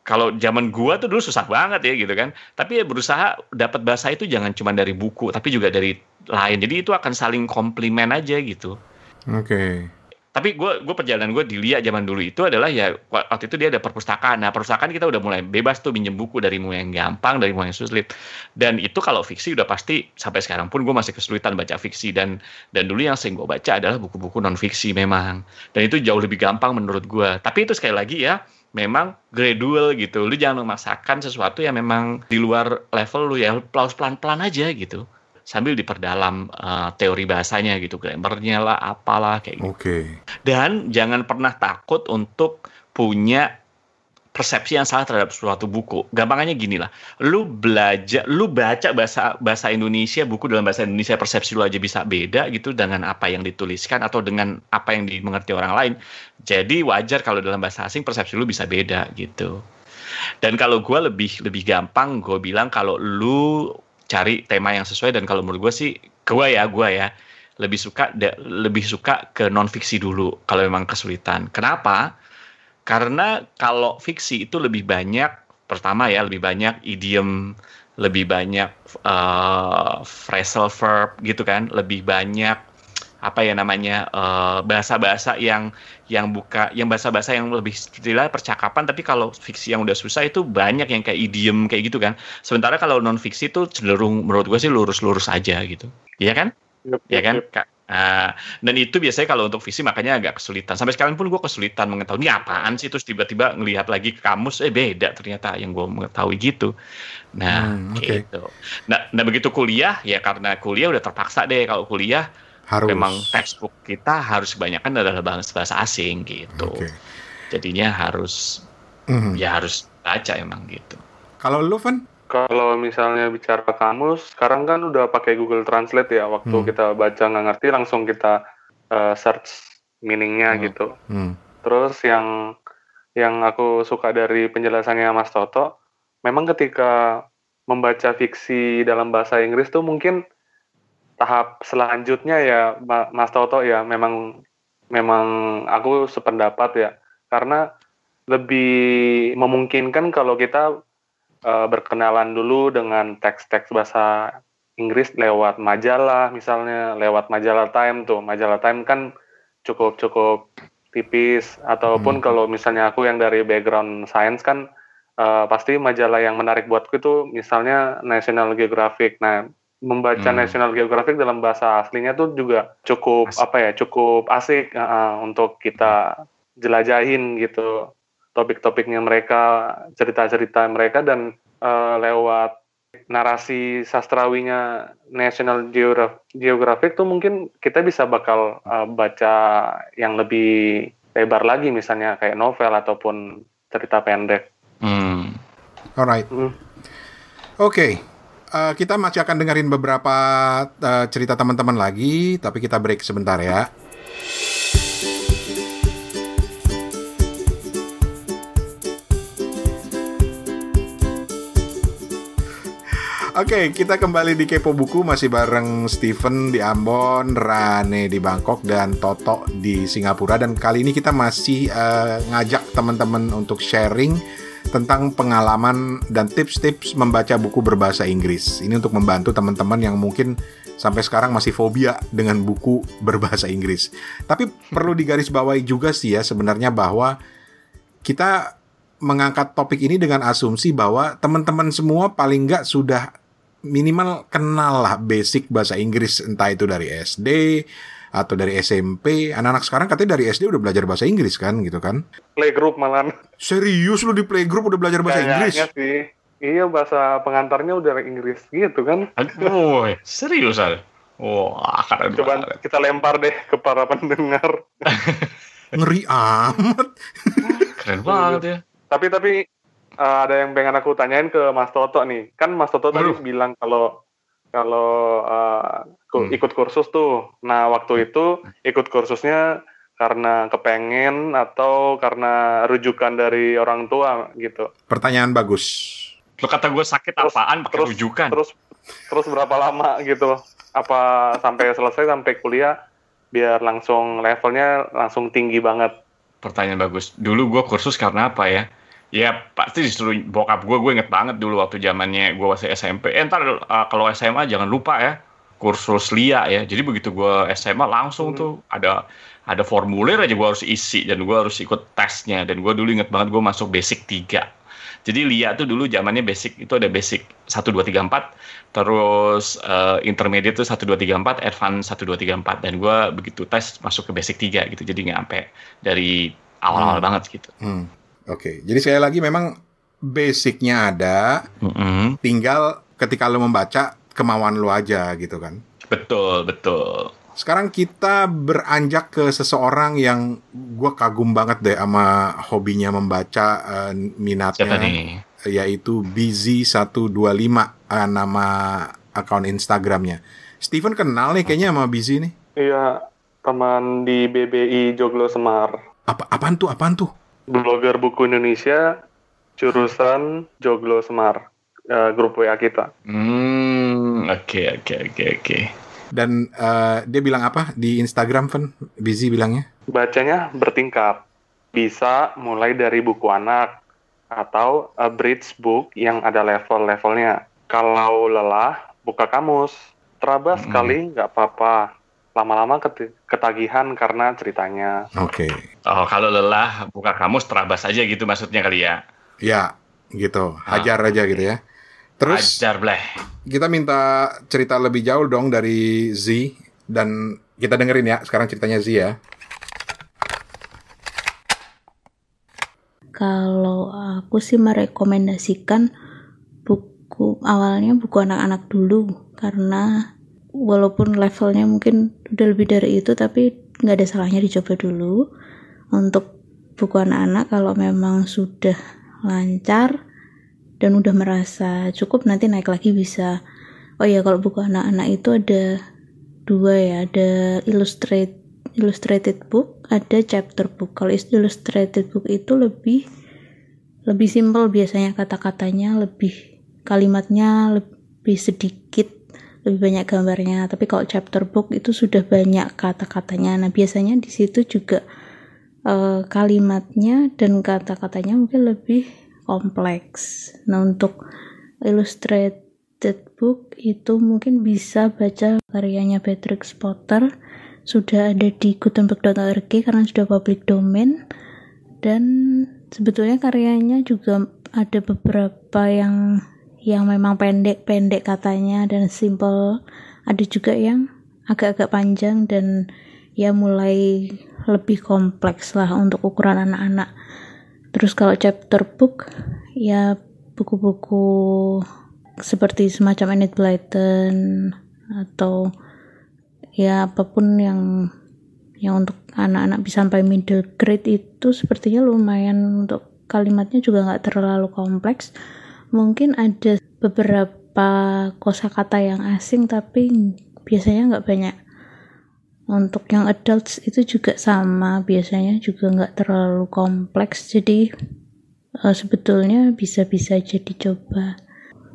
kalau zaman gua tuh dulu susah banget ya gitu kan. Tapi ya berusaha dapat bahasa itu jangan cuma dari buku, tapi juga dari lain. Jadi itu akan saling komplimen aja gitu. Oke. Okay tapi gue gue perjalanan gue di Lia zaman dulu itu adalah ya waktu itu dia ada perpustakaan nah perpustakaan kita udah mulai bebas tuh minjem buku dari mulai yang gampang dari mulai yang sulit dan itu kalau fiksi udah pasti sampai sekarang pun gue masih kesulitan baca fiksi dan dan dulu yang sering gue baca adalah buku-buku non fiksi memang dan itu jauh lebih gampang menurut gue tapi itu sekali lagi ya memang gradual gitu lu jangan memaksakan sesuatu yang memang di luar level lu ya pelan-pelan aja gitu sambil diperdalam uh, teori bahasanya gitu, grammarnya lah, apalah kayak gitu. Oke. Okay. Dan jangan pernah takut untuk punya persepsi yang salah terhadap suatu buku. Gampangannya gini lah, lu belajar, lu baca bahasa bahasa Indonesia, buku dalam bahasa Indonesia persepsi lu aja bisa beda gitu dengan apa yang dituliskan atau dengan apa yang dimengerti orang lain. Jadi wajar kalau dalam bahasa asing persepsi lu bisa beda gitu. Dan kalau gue lebih lebih gampang, gue bilang kalau lu cari tema yang sesuai dan kalau menurut gue sih gue ya gue ya lebih suka lebih suka ke non fiksi dulu kalau memang kesulitan. Kenapa? Karena kalau fiksi itu lebih banyak pertama ya lebih banyak idiom, lebih banyak uh, phrasal verb gitu kan, lebih banyak apa ya namanya eh, bahasa-bahasa uh, yang yang buka yang bahasa-bahasa yang lebih istilah percakapan tapi kalau fiksi yang udah susah itu banyak yang kayak idiom kayak gitu kan. Sementara kalau non fiksi itu cenderung menurut gue sih lurus-lurus aja gitu. Iya kan? Yep, ya kan? yep. Nah, dan itu biasanya kalau untuk visi makanya agak kesulitan. Sampai sekarang pun gue kesulitan mengetahui ini apaan sih terus tiba-tiba ngelihat lagi ke kamus eh beda ternyata yang gue mengetahui gitu. Nah, hmm, okay. gitu. Nah, nah begitu kuliah ya karena kuliah udah terpaksa deh kalau kuliah harus. memang textbook kita harus kebanyakan adalah bahasa bahasa asing gitu. Okay. Jadinya harus mm-hmm. ya harus baca emang gitu. Kalau lu Van? Kalau misalnya bicara kamus, sekarang kan udah pakai Google Translate ya. Waktu hmm. kita baca nggak ngerti, langsung kita uh, search meaningnya hmm. gitu. Hmm. Terus yang yang aku suka dari penjelasannya Mas Toto, memang ketika membaca fiksi dalam bahasa Inggris tuh mungkin tahap selanjutnya ya Mas Toto ya memang memang aku sependapat ya karena lebih memungkinkan kalau kita uh, berkenalan dulu dengan teks-teks bahasa Inggris lewat majalah misalnya lewat majalah Time tuh majalah Time kan cukup cukup tipis ataupun hmm. kalau misalnya aku yang dari background science kan uh, pasti majalah yang menarik buatku itu misalnya National Geographic nah membaca hmm. National Geographic dalam bahasa aslinya tuh juga cukup asik. apa ya cukup asik uh, untuk kita jelajahin gitu topik-topiknya mereka cerita-cerita mereka dan uh, lewat narasi sastrawinya National Geographic tuh mungkin kita bisa bakal uh, baca yang lebih lebar lagi misalnya kayak novel ataupun cerita pendek. Hmm. Alright. Hmm. Oke. Okay uh, kita masih akan dengerin beberapa uh, cerita teman-teman lagi, tapi kita break sebentar ya. Oke, okay, kita kembali di Kepo Buku masih bareng Steven di Ambon, Rane di Bangkok, dan Toto di Singapura. Dan kali ini kita masih uh, ngajak teman-teman untuk sharing tentang pengalaman dan tips-tips membaca buku berbahasa Inggris. Ini untuk membantu teman-teman yang mungkin sampai sekarang masih fobia dengan buku berbahasa Inggris. Tapi perlu digarisbawahi juga sih ya sebenarnya bahwa kita mengangkat topik ini dengan asumsi bahwa teman-teman semua paling nggak sudah minimal kenal lah basic bahasa Inggris entah itu dari SD atau dari SMP. Anak-anak sekarang katanya dari SD udah belajar bahasa Inggris kan gitu kan? Playgroup malah. Serius lu di playgroup udah belajar bahasa Kayaknya Inggris? sih. Iya bahasa pengantarnya udah Inggris gitu kan? Aduh, serius al. Wah, keren Coba banget. kita lempar deh ke para pendengar. Ngeri amat. keren banget ya. Tapi tapi uh, ada yang pengen aku tanyain ke Mas Toto nih. Kan Mas Toto tadi bilang kalau kalau uh, hmm. ikut kursus tuh. Nah waktu itu ikut kursusnya karena kepengen atau karena rujukan dari orang tua gitu. Pertanyaan bagus. Lo kata gue sakit Terus- apaan pakai terus- rujukan? Terus terus berapa lama gitu? Apa sampai selesai sampai kuliah biar langsung levelnya langsung tinggi banget? Pertanyaan bagus. Dulu gue kursus karena apa ya? Ya pasti disuruh bokap gue, gue inget banget dulu waktu zamannya gue masih SMP. Eh ntar uh, kalau SMA jangan lupa ya kursus LIA ya. Jadi begitu gue SMA langsung tuh ada ada formulir aja gue harus isi dan gue harus ikut tesnya. Dan gue dulu inget banget gue masuk basic 3. Jadi LIA tuh dulu zamannya basic itu ada basic 1 2 3 4 terus eh, intermediate tuh 1 2 3 4 advance 1 2 3 4 dan gue begitu tes masuk ke basic 3 gitu. Jadi nggak sampai dari awal-awal banget gitu. Hmm. Oke, jadi sekali lagi memang basicnya ada, Mm-mm. tinggal ketika lo membaca kemauan lo aja gitu kan. Betul, betul. Sekarang kita beranjak ke seseorang yang gue kagum banget deh sama hobinya membaca eh, minatnya. Siapa nih? Yaitu Busy125 eh, nama akun Instagramnya. Steven kenal nih kayaknya sama Busy nih. Iya, teman di BBI Joglo Semar. Apa apaan tuh? Apaan tuh? Blogger buku Indonesia jurusan Joglo Semar. eh, grup WA kita. Hmm, oke, oke, oke, oke. Dan eh, dia bilang apa di Instagram, Ven? Busy bilangnya? Bacanya bertingkat. Bisa mulai dari buku anak atau a bridge book yang ada level-levelnya. Kalau lelah, buka kamus. Terabas Mm-mm. sekali, nggak apa-apa. Lama-lama ketagihan karena ceritanya. Oke. Oh, kalau lelah buka kamus terabas aja gitu maksudnya kali ya. Ya, gitu. Hajar aja gitu ya. Terus Ajar bleh. kita minta cerita lebih jauh dong dari Z dan kita dengerin ya sekarang ceritanya Z ya. Kalau aku sih merekomendasikan buku awalnya buku anak-anak dulu karena walaupun levelnya mungkin udah lebih dari itu tapi nggak ada salahnya dicoba dulu. Untuk buku anak-anak kalau memang sudah lancar dan udah merasa cukup nanti naik lagi bisa. Oh ya kalau buku anak-anak itu ada dua ya ada illustrate illustrated book ada chapter book. Kalau illustrated book itu lebih lebih simpel biasanya kata-katanya lebih kalimatnya lebih sedikit lebih banyak gambarnya. Tapi kalau chapter book itu sudah banyak kata-katanya. Nah biasanya di situ juga eh, kalimatnya dan kata-katanya mungkin lebih kompleks. Nah untuk illustrated book itu mungkin bisa baca karyanya Patrick Potter sudah ada di gutenberg.org karena sudah public domain. Dan sebetulnya karyanya juga ada beberapa yang yang memang pendek-pendek katanya dan simple. Ada juga yang agak-agak panjang dan ya mulai lebih kompleks lah untuk ukuran anak-anak. Terus kalau chapter book ya buku-buku seperti semacam Enid Blyton atau ya apa pun yang yang untuk anak-anak bisa sampai middle grade itu sepertinya lumayan untuk kalimatnya juga nggak terlalu kompleks mungkin ada beberapa kosakata yang asing tapi biasanya nggak banyak. Untuk yang adults itu juga sama biasanya juga nggak terlalu kompleks. Jadi eh, sebetulnya bisa-bisa jadi coba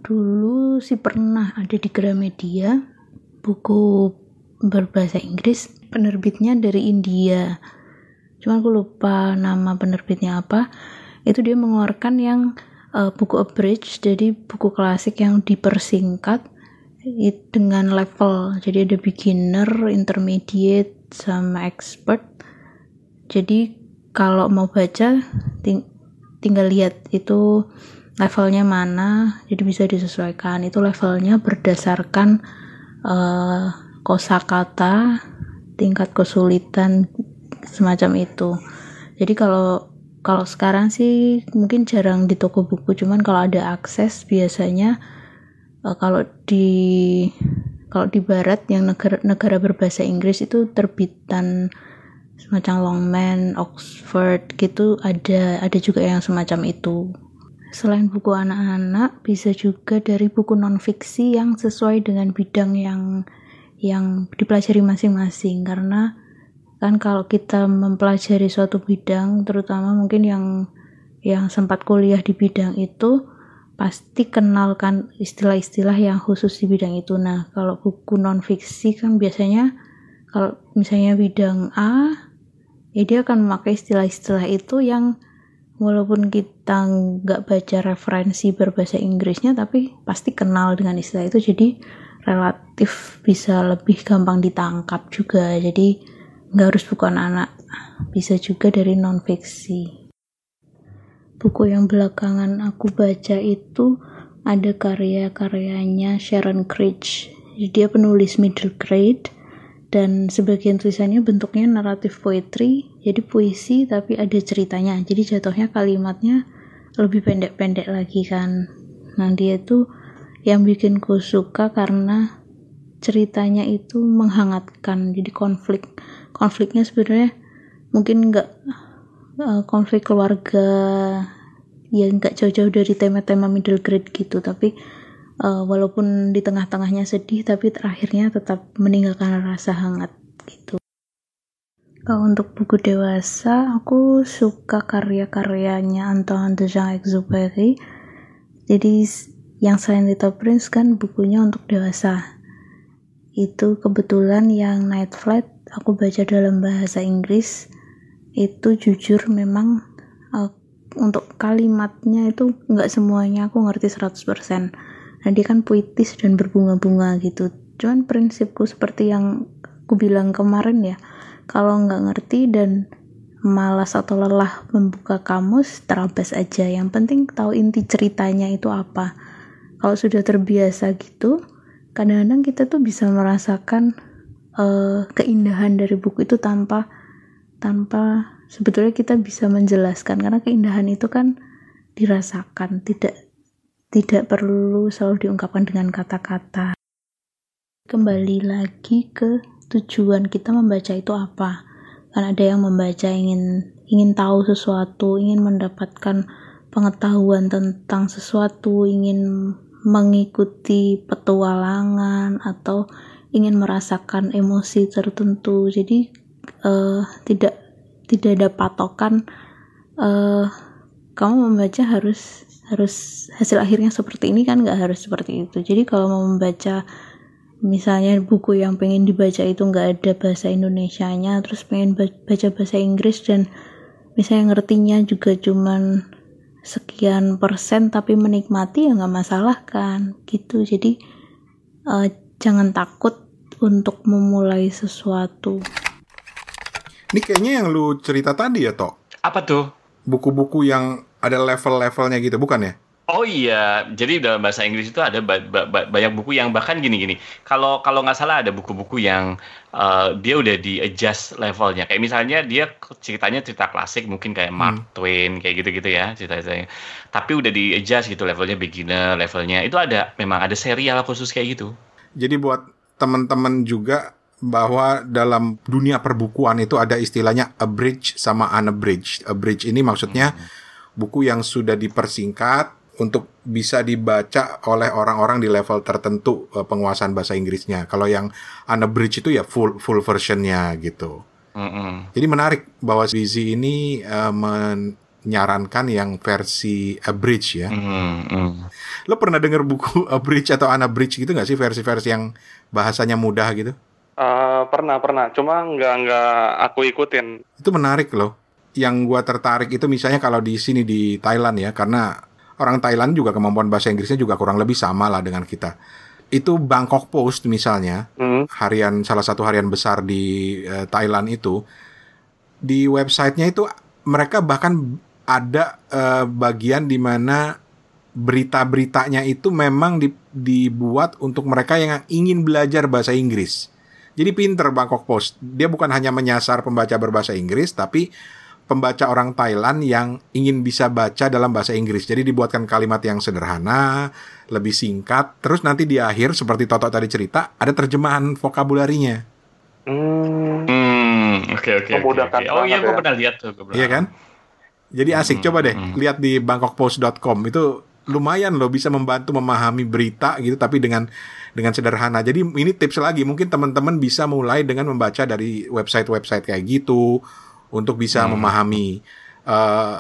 dulu sih pernah ada di Gramedia buku berbahasa Inggris penerbitnya dari India. Cuman aku lupa nama penerbitnya apa. Itu dia mengeluarkan yang eh, buku abridged jadi buku klasik yang dipersingkat dengan level. Jadi ada beginner intermediate sama expert. Jadi kalau mau baca ting- tinggal lihat itu levelnya mana jadi bisa disesuaikan. Itu levelnya berdasarkan eh, kosakata tingkat kesulitan semacam itu. Jadi kalau kalau sekarang sih mungkin jarang di toko buku cuman kalau ada akses biasanya eh, kalau di kalau di barat yang negara negara berbahasa Inggris itu terbitan semacam Longman, Oxford gitu ada ada juga yang semacam itu. Selain buku anak-anak, bisa juga dari buku non-fiksi yang sesuai dengan bidang yang yang dipelajari masing-masing karena kan kalau kita mempelajari suatu bidang terutama mungkin yang yang sempat kuliah di bidang itu pasti kenalkan istilah-istilah yang khusus di bidang itu. Nah, kalau buku non fiksi kan biasanya kalau misalnya bidang A, ya dia akan memakai istilah-istilah itu yang walaupun kita nggak baca referensi berbahasa Inggrisnya, tapi pasti kenal dengan istilah itu. Jadi relatif bisa lebih gampang ditangkap juga. Jadi nggak harus buku anak-anak, bisa juga dari non fiksi buku yang belakangan aku baca itu ada karya-karyanya Sharon Creech. Dia penulis middle grade dan sebagian tulisannya bentuknya naratif poetry, jadi puisi tapi ada ceritanya. Jadi jatuhnya kalimatnya lebih pendek-pendek lagi kan. Nah dia tuh yang bikin ku suka karena ceritanya itu menghangatkan, jadi konflik. Konfliknya sebenarnya mungkin nggak uh, konflik keluarga ya nggak jauh-jauh dari tema-tema middle grade gitu. Tapi uh, walaupun di tengah-tengahnya sedih tapi terakhirnya tetap meninggalkan rasa hangat gitu. Kalau untuk buku dewasa aku suka karya-karyanya Antoine de Saint-Exupéry. Jadi yang selain Little Prince kan bukunya untuk dewasa. Itu kebetulan yang Night Flight aku baca dalam bahasa Inggris itu jujur memang uh, untuk kalimatnya itu nggak semuanya aku ngerti 100% nah dia kan puitis dan berbunga-bunga gitu. Cuman prinsipku seperti yang aku bilang kemarin ya kalau nggak ngerti dan malas atau lelah membuka kamus terabas aja. Yang penting tahu inti ceritanya itu apa. Kalau sudah terbiasa gitu kadang-kadang kita tuh bisa merasakan uh, keindahan dari buku itu tanpa tanpa sebetulnya kita bisa menjelaskan. Karena keindahan itu kan dirasakan tidak tidak perlu selalu diungkapkan dengan kata-kata. Kembali lagi ke tujuan kita membaca itu apa. Kan ada yang membaca ingin ingin tahu sesuatu ingin mendapatkan pengetahuan tentang sesuatu ingin mengikuti petualangan atau ingin merasakan emosi tertentu. Jadi uh, tidak tidak ada patokan uh, kamu membaca harus harus hasil akhirnya seperti ini kan? Nggak harus seperti itu. Jadi kalau mau membaca misalnya buku yang pengen dibaca itu nggak ada bahasa Indonesia-nya terus pengen baca bahasa Inggris dan misalnya ngertinya juga cuman sekian persen tapi menikmati ya nggak masalah kan? Gitu. Jadi uh, jangan takut untuk memulai sesuatu. Ini kayaknya yang lu cerita tadi ya, Tok? Apa tuh? Buku-buku yang ada level-levelnya gitu, bukan ya? Oh iya, jadi dalam bahasa Inggris itu ada ba ba banyak buku yang bahkan gini-gini. Kalau kalau nggak salah ada buku-buku yang uh, dia udah di adjust levelnya. Kayak misalnya dia ceritanya cerita klasik, mungkin kayak Mark hmm. Twain kayak gitu-gitu ya ceritanya. Tapi udah di adjust gitu levelnya beginner, levelnya itu ada memang ada serial khusus kayak gitu. Jadi buat teman-teman juga bahwa dalam dunia perbukuan itu ada istilahnya abridged sama unabridged. Abridged ini maksudnya buku yang sudah dipersingkat untuk bisa dibaca oleh orang-orang di level tertentu uh, penguasaan bahasa Inggrisnya. Kalau yang unabridged itu ya full full versionnya gitu. Mm -hmm. Jadi menarik bahwa Bizi ini uh, menyarankan yang versi abridged ya. Mm -hmm. Lo pernah dengar buku abridged atau unabridged gitu nggak sih versi-versi yang bahasanya mudah gitu? Uh, pernah pernah, cuma nggak nggak aku ikutin. Itu menarik loh. Yang gua tertarik itu misalnya kalau di sini di Thailand ya, karena orang Thailand juga kemampuan bahasa Inggrisnya juga kurang lebih sama lah dengan kita. Itu Bangkok Post misalnya, hmm. harian salah satu harian besar di uh, Thailand itu, di websitenya itu mereka bahkan ada uh, bagian di mana berita-beritanya itu memang di, dibuat untuk mereka yang ingin belajar bahasa Inggris. Jadi pinter Bangkok Post. Dia bukan hanya menyasar pembaca berbahasa Inggris, tapi pembaca orang Thailand yang ingin bisa baca dalam bahasa Inggris. Jadi dibuatkan kalimat yang sederhana, lebih singkat. Terus nanti di akhir seperti Toto tadi cerita, ada terjemahan vokabularinya. Hmm, oke oke. Memudahkan. Oh iya, gue ya. pernah lihat tuh. Iya kan? Jadi asik. Hmm, Coba deh hmm. lihat di bangkokpost.com itu lumayan loh bisa membantu memahami berita gitu tapi dengan dengan sederhana. Jadi ini tips lagi mungkin teman-teman bisa mulai dengan membaca dari website-website kayak gitu untuk bisa memahami uh,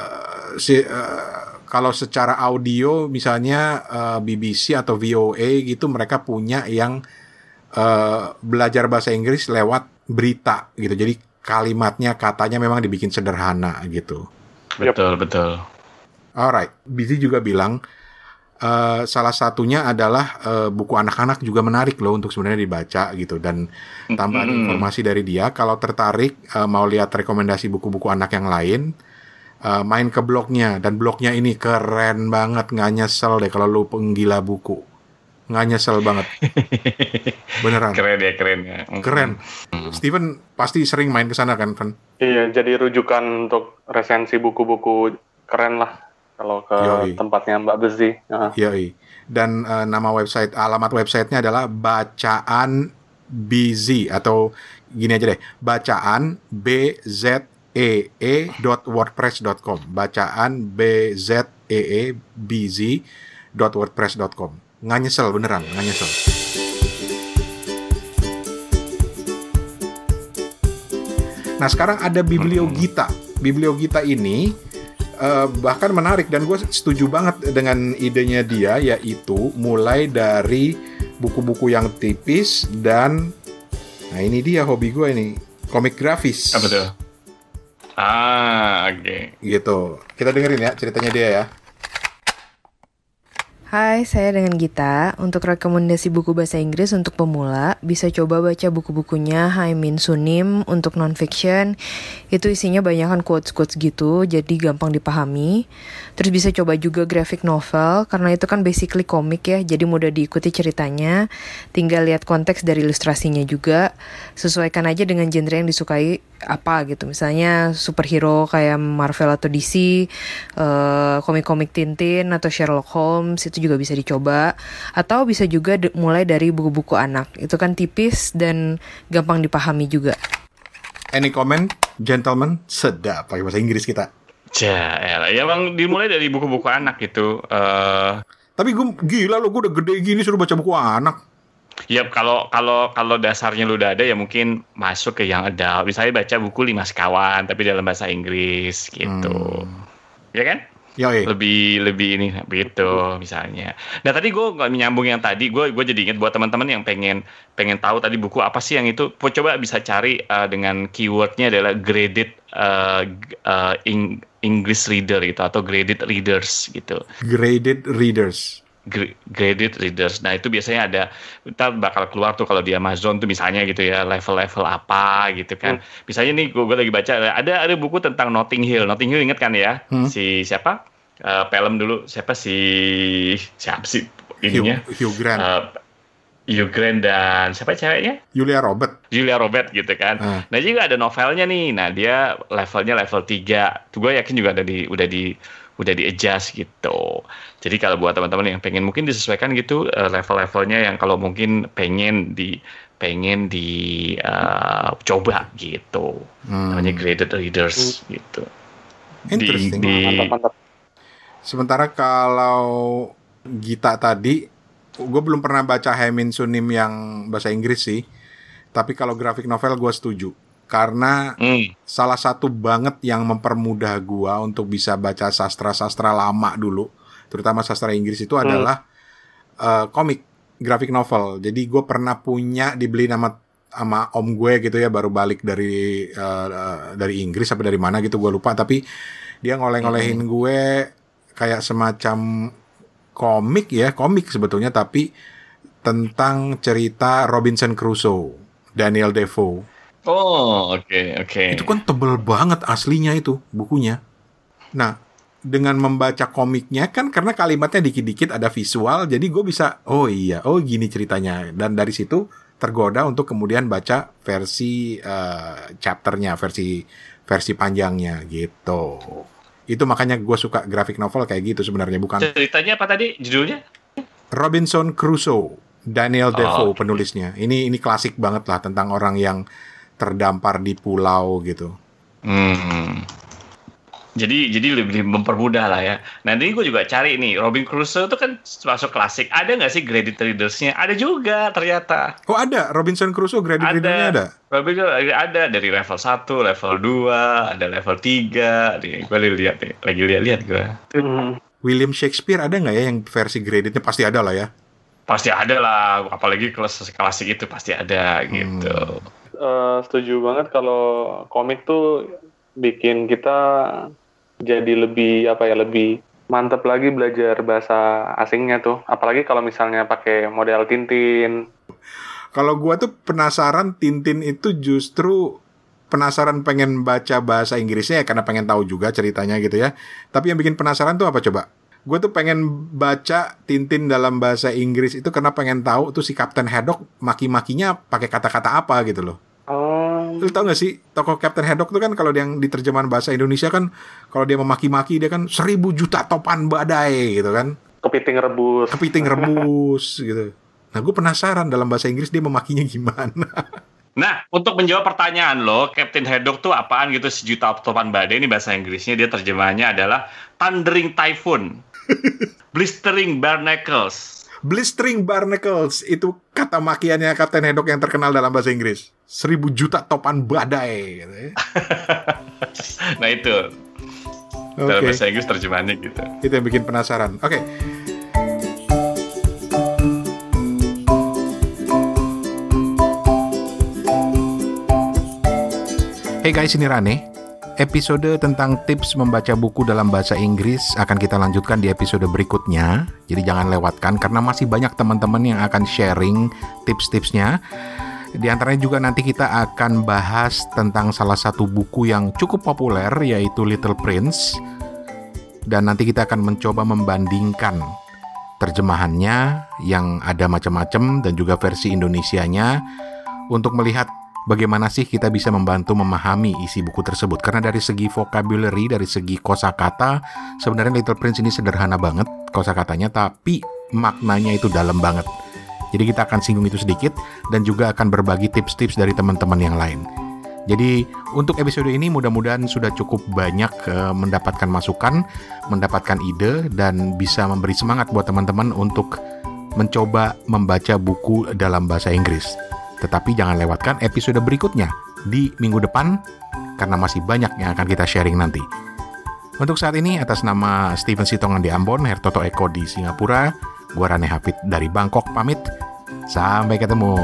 si uh, kalau secara audio misalnya uh, BBC atau VOA gitu mereka punya yang uh, belajar bahasa Inggris lewat berita gitu. Jadi kalimatnya katanya memang dibikin sederhana gitu. Betul, betul. Alright, Bizi juga bilang uh, salah satunya adalah uh, buku anak-anak juga menarik loh untuk sebenarnya dibaca gitu dan tambahan Mm-mm. informasi dari dia kalau tertarik uh, mau lihat rekomendasi buku-buku anak yang lain uh, main ke blognya dan blognya ini keren banget nggak nyesel deh kalau lu penggila buku nggak nyesel banget beneran Keren ya, keren ya. Keren Steven pasti sering main ke sana kan Van Iya, jadi rujukan untuk resensi buku-buku keren lah kalau ke Yoi. tempatnya Mbak. Heeh. Yoi. Dan eh, nama website, alamat websitenya adalah bacaan BZ atau gini aja deh, bacaan b z e e wordpress.com bacaan b z e e b z wordpress.com nggak nyesel beneran nggak nyesel Nah sekarang ada Bibliogita. Bibliogita ini eh, bahkan menarik dan gue setuju banget dengan idenya dia yaitu mulai dari buku-buku yang tipis dan nah ini dia hobi gue ini komik grafis Apa tuh? Ah, oke. gitu. Kita dengerin ya ceritanya dia ya. Hai, saya dengan Gita. Untuk rekomendasi buku bahasa Inggris untuk pemula, bisa coba baca buku-bukunya Haimin Sunim untuk non-fiction. Itu isinya banyak kan quotes-quotes gitu, jadi gampang dipahami. Terus bisa coba juga graphic novel, karena itu kan basically komik ya, jadi mudah diikuti ceritanya. Tinggal lihat konteks dari ilustrasinya juga. Sesuaikan aja dengan genre yang disukai apa gitu. Misalnya superhero kayak Marvel atau DC, eh, komik-komik Tintin atau Sherlock Holmes itu juga bisa dicoba. Atau bisa juga de- mulai dari buku-buku anak. Itu kan tipis dan gampang dipahami juga. Any comment, gentlemen? Sedap pakai bahasa Inggris kita. Ja, elah. ya bang dimulai dari buku-buku anak gitu. eh Tapi gue gila lo, gue udah gede gini suruh baca buku anak. Ya kalau kalau kalau dasarnya lu udah ada ya mungkin masuk ke yang adult. Misalnya baca buku Lima Sekawan tapi dalam bahasa Inggris gitu. Ya kan? Yoi. lebih lebih ini begitu misalnya. Nah tadi gue nggak menyambung yang tadi, gue gue jadi ingat buat teman-teman yang pengen pengen tahu tadi buku apa sih yang itu, coba bisa cari uh, dengan keywordnya adalah graded uh, uh, Eng- English reader gitu atau graded readers gitu. Graded readers. Gra- graded readers. Nah itu biasanya ada kita bakal keluar tuh kalau di Amazon tuh misalnya gitu ya level-level apa gitu kan. Misalnya nih gue, lagi baca ada ada buku tentang Notting Hill. Notting Hill inget kan ya? Hmm. Si siapa? Eh, film dulu siapa si siapa sih ininya? Hugh, Hugh Grant. Eh, Hugh Grant dan siapa ceweknya? Julia Robert. Julia Robert gitu kan. Hmm. Nah juga ada novelnya nih. Nah dia levelnya level 3. Tuh gue yakin juga ada di udah di udah di adjust gitu. Jadi kalau buat teman-teman yang pengen mungkin disesuaikan gitu eh, level-levelnya yang kalau mungkin pengen di pengen di eh, coba gitu. Hmm. Namanya graded readers gitu. Interesting. Di, di Mantap, mantap. Sementara kalau Gita tadi, gue belum pernah baca Hemin Sunim yang bahasa Inggris sih. Tapi kalau grafik novel gue setuju. Karena Hmm, salah satu banget yang mempermudah gue untuk bisa baca sastra-sastra lama dulu. Terutama sastra Inggris itu adalah eh, komik, grafik novel. Jadi gue pernah punya dibeli nama sama om gue gitu ya baru balik dari eh, eh, dari Inggris apa dari mana gitu gue lupa tapi dia ngoleh-ngolehin gue kayak semacam komik ya komik sebetulnya tapi tentang cerita Robinson Crusoe Daniel Defoe Oh, oke, oke. itu kan tebel banget aslinya itu bukunya nah dengan membaca komiknya kan karena kalimatnya dikit-dikit ada visual jadi gue bisa oh iya oh gini ceritanya dan dari situ tergoda untuk kemudian baca versi eh, chapternya versi versi panjangnya gitu itu makanya gue suka grafik novel kayak gitu sebenarnya bukan Ceritanya apa tadi judulnya? Robinson Crusoe, Daniel Oh, Defoe oke. penulisnya. Ini ini klasik banget lah tentang orang yang terdampar di pulau gitu. Hmm. Jadi jadi lebih mempermudah lah ya. Nah ini gue juga cari nih Robin Crusoe itu kan masuk klasik. Ada nggak sih graded readersnya? Ada juga ternyata. Oh ada Robinson Crusoe graded readernya ada. Robin ada dari level 1, level 2, ada level 3. Nih, gue lihat nih, lagi lihat-lihat gue. Hmm. William Shakespeare ada nggak ya yang versi gradednya pasti ada lah ya. Pasti ada lah, apalagi kelas klasik itu pasti ada gitu. Eh, setuju banget kalau komik tuh bikin kita jadi lebih apa ya lebih mantep lagi belajar bahasa asingnya tuh. Apalagi kalau misalnya pakai model Tintin. Kalau gua tuh penasaran Tintin itu justru penasaran pengen baca bahasa Inggrisnya ya karena pengen tahu juga ceritanya gitu ya. Tapi yang bikin penasaran tuh apa coba? Gue tuh pengen baca Tintin dalam bahasa Inggris itu karena pengen tahu tuh si Captain Haddock maki-makinya pakai kata-kata apa gitu loh. Oh, Lu tau gak sih tokoh Captain Haddock tuh kan kalau yang di terjemahan bahasa Indonesia kan kalau dia memaki-maki dia kan seribu juta topan badai gitu kan kepiting rebus. kepiting rebus gitu. Nah gue penasaran dalam bahasa Inggris dia memakinya gimana. Nah, untuk menjawab pertanyaan lo, Captain Haddock tuh apaan gitu sejuta topan badai ini bahasa Inggrisnya dia terjemahannya adalah Thundering Typhoon, Blistering Barnacles, Blistering Barnacles itu kata makiannya Captain Haddock yang terkenal dalam bahasa Inggris. Seribu juta topan badai. Gitu ya. Nah itu Oke, dalam bahasa Inggris terjemahannya gitu. itu yang bikin penasaran. Oke, Hey guys, ini Rane. Episode tentang tips membaca buku dalam bahasa Inggris akan kita lanjutkan di episode berikutnya. Jadi jangan lewatkan karena masih banyak teman-teman yang akan sharing tips-tipsnya. Di antaranya juga nanti kita akan bahas tentang salah satu buku yang cukup populer yaitu Little Prince. Dan nanti kita akan mencoba membandingkan terjemahannya yang ada macam-macam dan juga versi Indonesianya untuk melihat bagaimana sih kita bisa membantu memahami isi buku tersebut? Karena dari segi vocabulary dari segi kosakata sebenarnya Little Prince ini sederhana banget kosakatanya tapi maknanya itu dalam banget. Jadi kita akan singgung itu sedikit dan juga akan berbagi tips-tips dari teman-teman yang lain. Jadi untuk episode ini mudah-mudahan sudah cukup banyak eh, mendapatkan masukan, mendapatkan ide dan bisa memberi semangat buat teman-teman untuk mencoba membaca buku dalam bahasa Inggris. Tetapi jangan lewatkan episode berikutnya di minggu depan karena masih banyak yang akan kita sharing nanti. Untuk saat ini atas nama Steven Sitongan di Ambon, Hertoto Eko di Singapura, gua Rane Hafid dari Bangkok pamit. Sampai ketemu.